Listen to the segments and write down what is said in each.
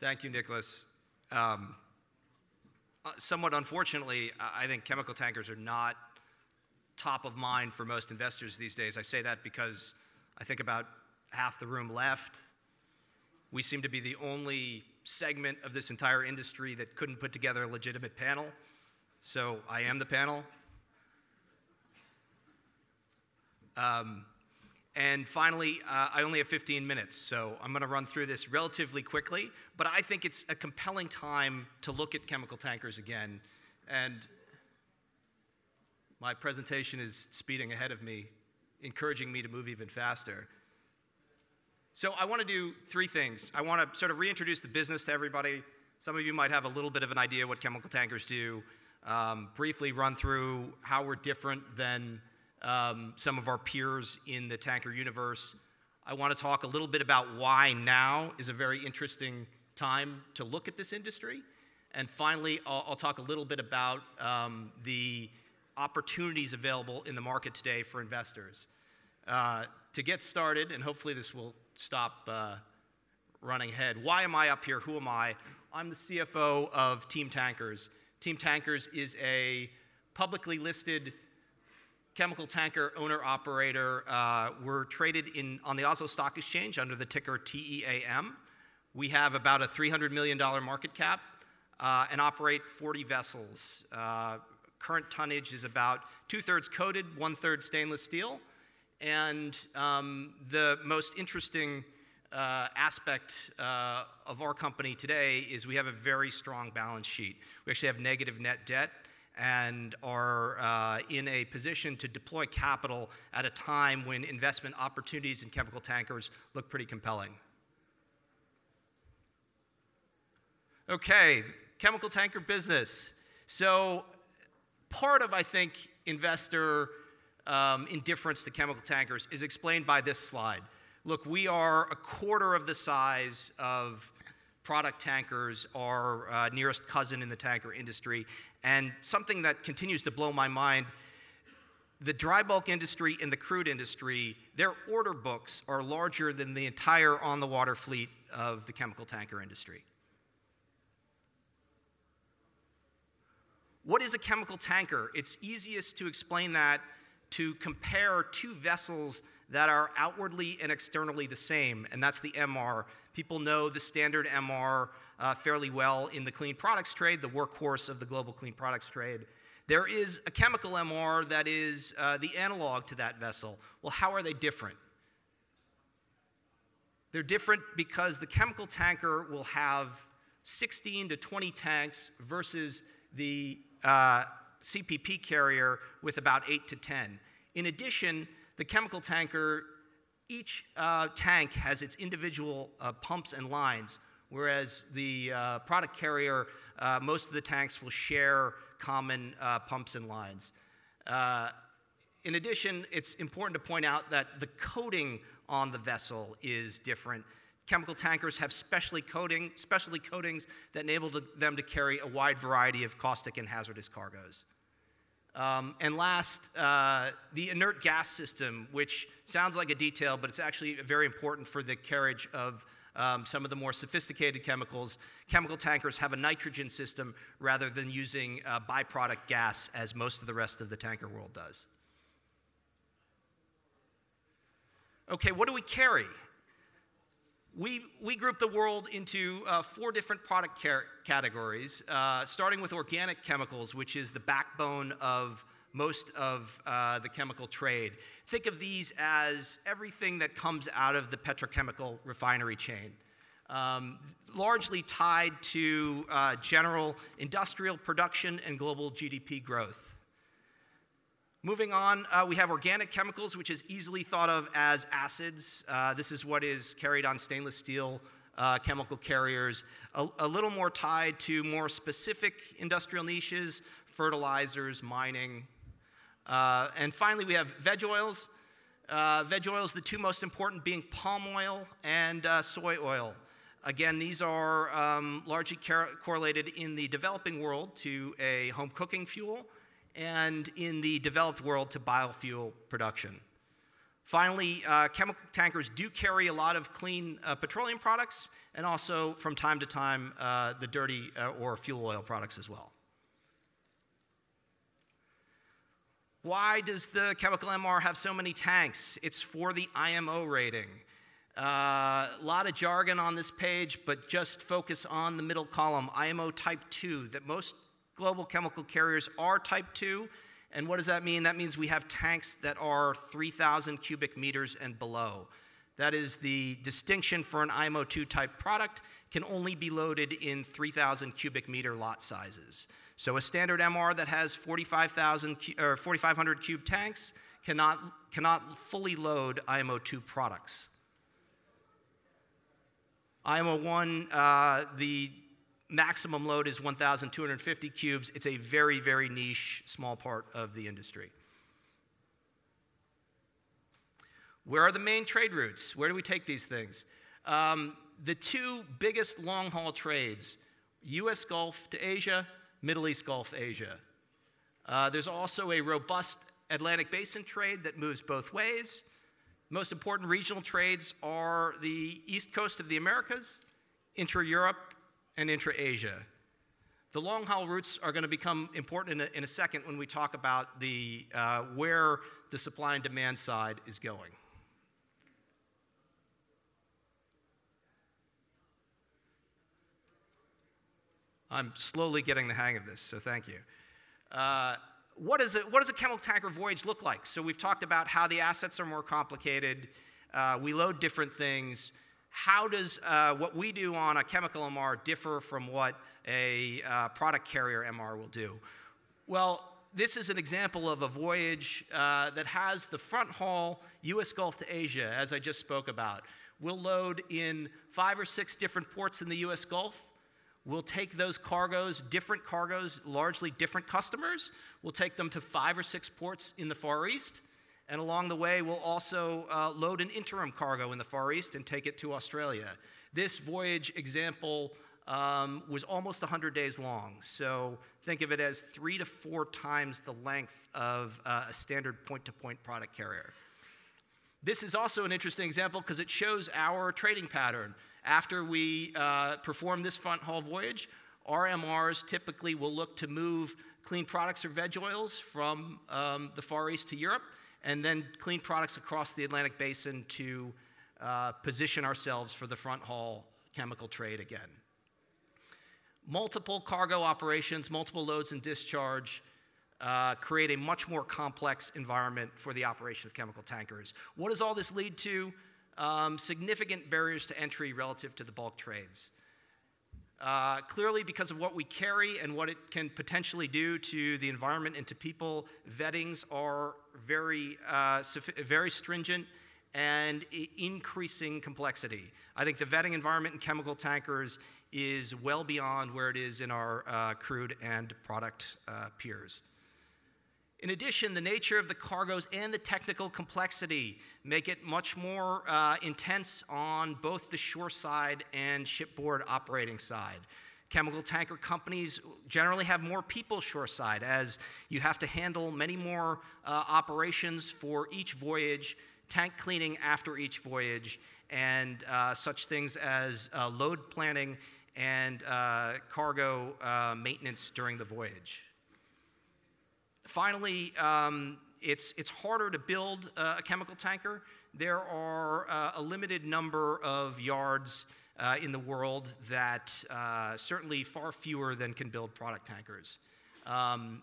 Thank you, Nicholas. Um, uh, somewhat unfortunately, I think chemical tankers are not top of mind for most investors these days. I say that because I think about half the room left. We seem to be the only segment of this entire industry that couldn't put together a legitimate panel. So I am the panel. Um, and finally, uh, I only have 15 minutes, so I'm going to run through this relatively quickly. But I think it's a compelling time to look at chemical tankers again. And my presentation is speeding ahead of me, encouraging me to move even faster. So I want to do three things. I want to sort of reintroduce the business to everybody. Some of you might have a little bit of an idea what chemical tankers do. Um, briefly run through how we're different than um, some of our peers in the tanker universe. I want to talk a little bit about why now is a very interesting time to look at this industry. And finally, I'll, I'll talk a little bit about um, the opportunities available in the market today for investors. Uh, to get started, and hopefully this will stop uh, running ahead, why am I up here? Who am I? I'm the CFO of Team Tankers. Team Tankers is a publicly listed chemical tanker owner operator. Uh, we're traded in, on the Oslo Stock Exchange under the ticker TEAM. We have about a $300 million market cap uh, and operate 40 vessels. Uh, current tonnage is about two thirds coated, one third stainless steel. And um, the most interesting uh, aspect uh, of our company today is we have a very strong balance sheet. We actually have negative net debt and are uh, in a position to deploy capital at a time when investment opportunities in chemical tankers look pretty compelling. Okay, chemical tanker business. So, part of, I think, investor um, indifference to chemical tankers is explained by this slide. Look, we are a quarter of the size of product tankers, our uh, nearest cousin in the tanker industry. And something that continues to blow my mind the dry bulk industry and the crude industry, their order books are larger than the entire on the water fleet of the chemical tanker industry. What is a chemical tanker? It's easiest to explain that to compare two vessels that are outwardly and externally the same, and that's the MR. People know the standard MR uh, fairly well in the clean products trade, the workhorse of the global clean products trade. There is a chemical MR that is uh, the analog to that vessel. Well, how are they different? They're different because the chemical tanker will have 16 to 20 tanks versus the uh, CPP carrier with about 8 to 10. In addition, the chemical tanker, each uh, tank has its individual uh, pumps and lines, whereas the uh, product carrier, uh, most of the tanks will share common uh, pumps and lines. Uh, in addition, it's important to point out that the coating on the vessel is different. Chemical tankers have specialty, coating, specialty coatings that enable to, them to carry a wide variety of caustic and hazardous cargoes. Um, and last, uh, the inert gas system, which sounds like a detail, but it's actually very important for the carriage of um, some of the more sophisticated chemicals. Chemical tankers have a nitrogen system rather than using uh, byproduct gas as most of the rest of the tanker world does. Okay, what do we carry? We, we group the world into uh, four different product car- categories, uh, starting with organic chemicals, which is the backbone of most of uh, the chemical trade. Think of these as everything that comes out of the petrochemical refinery chain, um, largely tied to uh, general industrial production and global GDP growth. Moving on, uh, we have organic chemicals, which is easily thought of as acids. Uh, this is what is carried on stainless steel uh, chemical carriers, a, a, little more tied to more specific industrial niches, fertilizers, mining. Uh, and finally, we have veg oils. Uh, veg oils, the two most important being palm oil and uh, soy oil. Again, these are um, largely car- correlated in the developing world to a home cooking fuel and in the developed world to biofuel production. Finally, uh, chemical tankers do carry a lot of clean uh, petroleum products and also, from time to time, uh, the dirty uh, or fuel oil products as well. Why does the chemical MR have so many tanks? It's for the IMO rating. A uh, lot of jargon on this page, but just focus on the middle column IMO Type 2, that most global chemical carriers are Type 2 and what does that mean? That means we have tanks that are 3,000 cubic meters and below. That is the distinction for an IMO 2 type product, can only be loaded in 3,000 cubic meter lot sizes. So a standard MR that has 45,000 or 4,500 cube tanks cannot, cannot fully load IMO 2 products. IMO 1, uh, the maximum load is 1,250 cubes. It's a very, very niche, small part of the industry. Where are the main trade routes? Where do we take these things? Um, the two biggest long haul trades US Gulf to Asia, Middle East Gulf, Asia. Uh, there's also a robust Atlantic Basin trade that moves both ways. Most important regional trades are the east coast of the Americas, intra Europe, and intra Asia. The long haul routes are going to become important in a, in a second when we talk about the, uh, where the supply and demand side is going. I'm slowly getting the hang of this, so thank you. Uh, what, is it, what does a chemical tanker voyage look like? So, we've talked about how the assets are more complicated, uh, we load different things how does uh, what we do on a chemical MR differ from what a uh, product carrier MR will do? Well, this is an example of a voyage uh, that has the front haul US Gulf to Asia, as I just spoke about. We'll load in five or six different ports in the US Gulf. We'll take those cargoes, different cargoes, largely different customers. We'll take them to five or six ports in the Far East. And along the way, we'll also uh, load an interim cargo in the Far East and take it to Australia. This voyage example um, was almost 100 days long. So think of it as three to four times the length of uh, a standard point to point product carrier. This is also an interesting example because it shows our trading pattern. After we uh, perform this front haul voyage, RMRs typically will look to move clean products or veg oils from um, the Far East to Europe and then clean products across the Atlantic basin to uh, position ourselves for the front haul chemical trade again. Multiple cargo operations, multiple loads and discharge uh, create a much more complex environment for the operation of chemical tankers. What does all this lead to? Um, significant barriers to entry relative to the bulk trades. Uh, clearly, because of what we carry and what it can potentially do to the environment and to people, vettings are very, uh, very stringent and increasing complexity. I think the vetting environment in chemical tankers is well beyond where it is in our uh, crude and product uh, peers. In addition, the nature of the cargoes and the technical complexity make it much more uh, intense on both the shore side and shipboard operating side. Chemical tanker companies generally have more people shoreside as you have to handle many more uh, operations for each voyage, tank cleaning after each voyage, and uh, such things as uh, load planning and uh, cargo uh, maintenance during the voyage. Finally, um, it's, it's harder to build uh, a chemical tanker. There are uh, a limited number of yards uh, in the world that uh, certainly far fewer than can build product tankers. Um,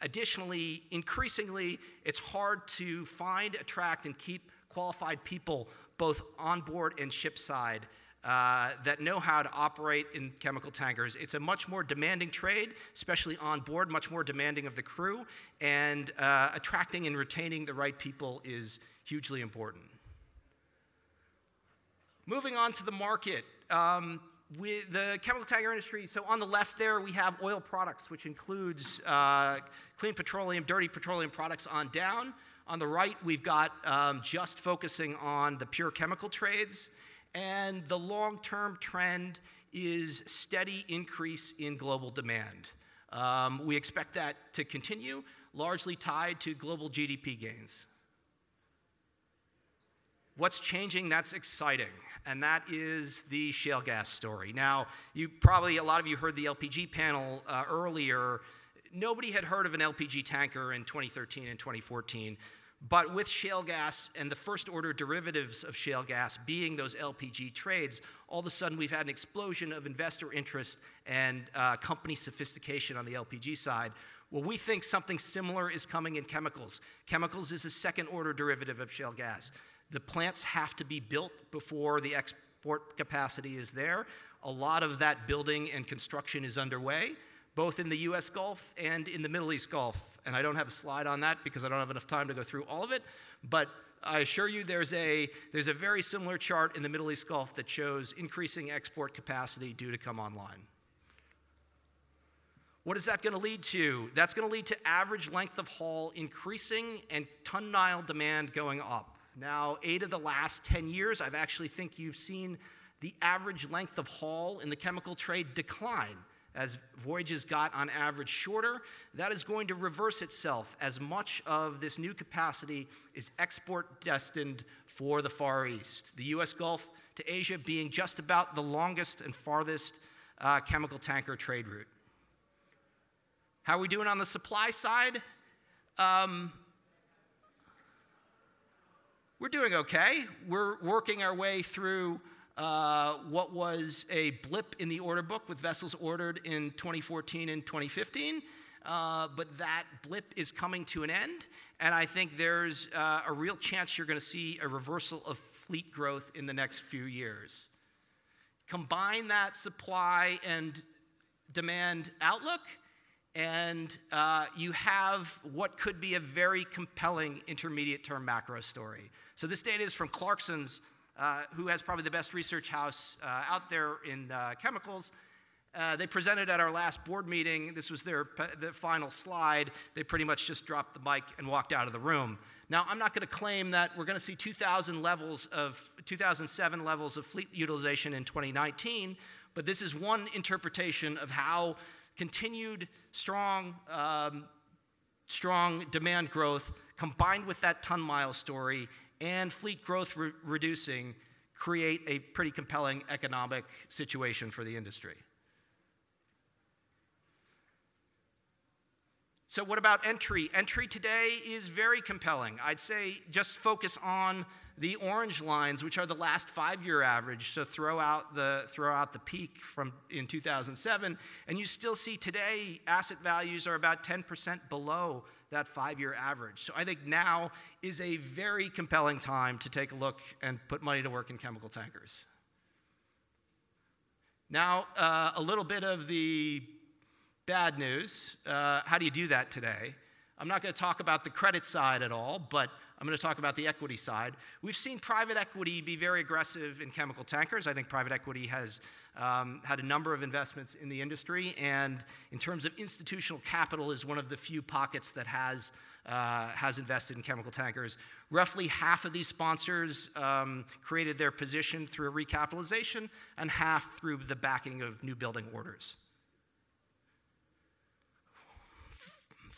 additionally, increasingly, it's hard to find, attract, and keep qualified people both on board and ship side uh, that know how to operate in chemical tankers. It's a much more demanding trade, especially on board, much more demanding of the crew, and uh, attracting and retaining the right people is hugely important. Moving on to the market. Um, with the chemical tanker industry, so on the left there we have oil products, which includes uh, clean petroleum, dirty petroleum products on down. On the right, we've got um, just focusing on the pure chemical trades. And the long term trend is steady increase in global demand. Um, we expect that to continue, largely tied to global GDP gains. what's changing that's exciting, and that is the shale gas story. Now, you probably, a lot of you heard the LPG panel uh, earlier. Nobody had heard of an LPG tanker in 2013 and 2014. But with shale gas and the first order derivatives of shale gas being those LPG trades, all of a sudden we've had an explosion of investor interest and uh, company sophistication on the LPG side. Well, we think something similar is coming in chemicals. Chemicals is a second order derivative of shale gas. The plants have to be built before the export capacity is there. A lot of that building and construction is underway, both in the US Gulf and in the Middle East Gulf. And I don't have a slide on that because I don't have enough time to go through all of it. But I assure you there's a, there's a very similar chart in the Middle East Gulf that shows increasing export capacity due to come online. What is that going to lead to? That's going to lead to average length of haul increasing and ton mile demand going up. Now, eight of the last 10 years, I've actually think you've seen the average length of haul in the chemical trade decline as voyages got on average shorter. That is going to reverse itself as much of this new capacity is export destined for the Far East. The US Gulf to Asia being just about the longest and farthest uh, chemical tanker trade route. How are we doing on the supply side? Um, we're doing okay. We're working our way through uh, what was a blip in the order book with vessels ordered in 2014 and 2015. Uh, but that blip is coming to an end, and I think there's uh, a real chance you're going to see a reversal of fleet growth in the next few years. Combine that supply and demand outlook, and uh, you have what could be a very compelling intermediate term macro story. So, this data is from Clarkson's, uh, who has probably the best research house uh, out there in uh, chemicals. Uh, they presented at our last board meeting. This was their the final slide. They pretty much just dropped the mic and walked out of the room. Now, I'm not going to claim that we're going to see 2000 levels of 2007 levels of fleet utilization in 2019, but this is one interpretation of how continued strong, um, strong demand growth combined with that ton mile story and fleet growth re- reducing create a pretty compelling economic situation for the industry. So, what about entry? Entry today is very compelling. I'd say just focus on the orange lines, which are the last five-year average. So throw out the throw out the peak from in 2007, and you still see today asset values are about 10% below that five-year average. So I think now is a very compelling time to take a look and put money to work in chemical tankers. Now, uh, a little bit of the bad news. Uh, how do you do that today? I'm not going to talk about the credit side at all, but I'm going to talk about the equity side. We've seen private equity be very aggressive in chemical tankers. I think private equity has um, had a number of investments in the industry, and in terms of institutional capital, is one of the few pockets that has uh, has invested in chemical tankers. Roughly half of these sponsors um, created their position through a recapitalization, and half through the backing of new building orders.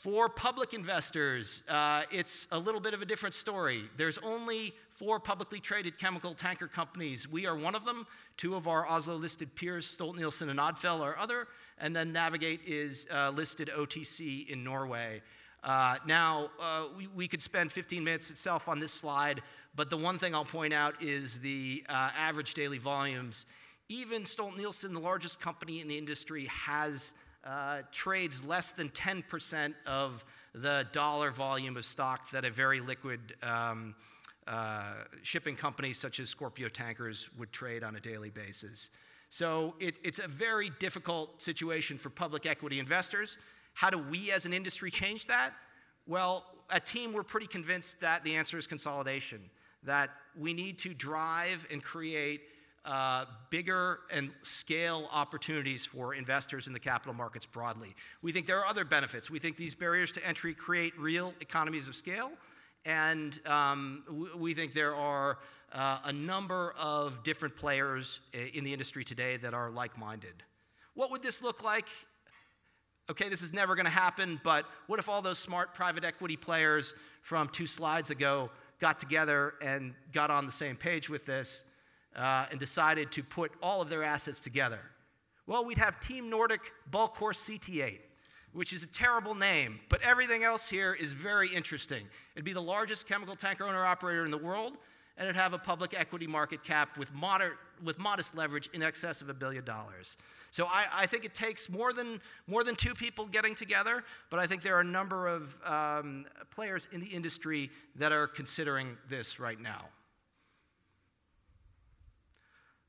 For public investors, uh, it's a little bit of a different story. There's only four publicly traded chemical tanker companies. We are one of them. Two of our Oslo listed peers, Stolt-Nielsen and Odfjell, are other. And then Navig8 is uh, listed OTC in Norway. Uh, now, uh, we, we, could spend 15 minutes itself on this slide, but the one thing I'll point out is the uh, average daily volumes. Even Stolt-Nielsen, the largest company in the industry, has uh, trades less than 10% of the dollar volume of stock that a very liquid um, uh, shipping company such as Scorpio Tankers would trade on a daily basis. So it, it's a very difficult situation for public equity investors. How do we as an industry change that? Well, a Team, we're pretty convinced that the answer is consolidation, that we need to drive and create uh, bigger and scale opportunities for investors in the capital markets broadly. We think there are other benefits. We think these barriers to entry create real economies of scale, and um, we think there are uh, a number of different players in the industry today that are like minded. What would this look like? Okay, this is never going to happen, but what if all those smart private equity players from two slides ago got together and got on the same page with this uh, and decided to put all of their assets together? Well, we'd have Team Nordic Bulk Horse CT8, which is a terrible name, but everything else here is very interesting. It'd be the largest chemical tanker owner operator in the world, and it'd have a public equity market cap with, moder- with modest leverage in excess of a billion dollars. So I, I, think it takes more than, more than two people getting together, but I think there are a number of um, players in the industry that are considering this right now.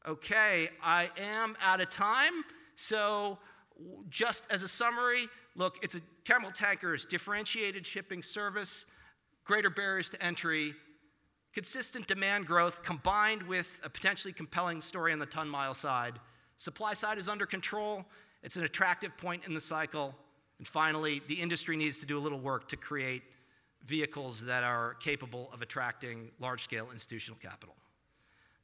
Okay, I am out of time. So, just as a summary, look, it's a chemical tankers, differentiated shipping service, greater barriers to entry, consistent demand growth combined with a potentially compelling story on the ton mile side Supply side is under control, it's an attractive point in the cycle. And finally, the industry needs to do a little work to create vehicles that are capable of attracting large scale institutional capital.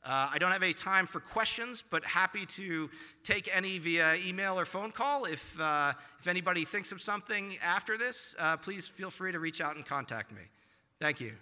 Uh, I don't have any time for questions, but happy to take any via email or phone call. If, uh, if anybody thinks of something after this, uh, please feel free to reach out and contact me. Thank you.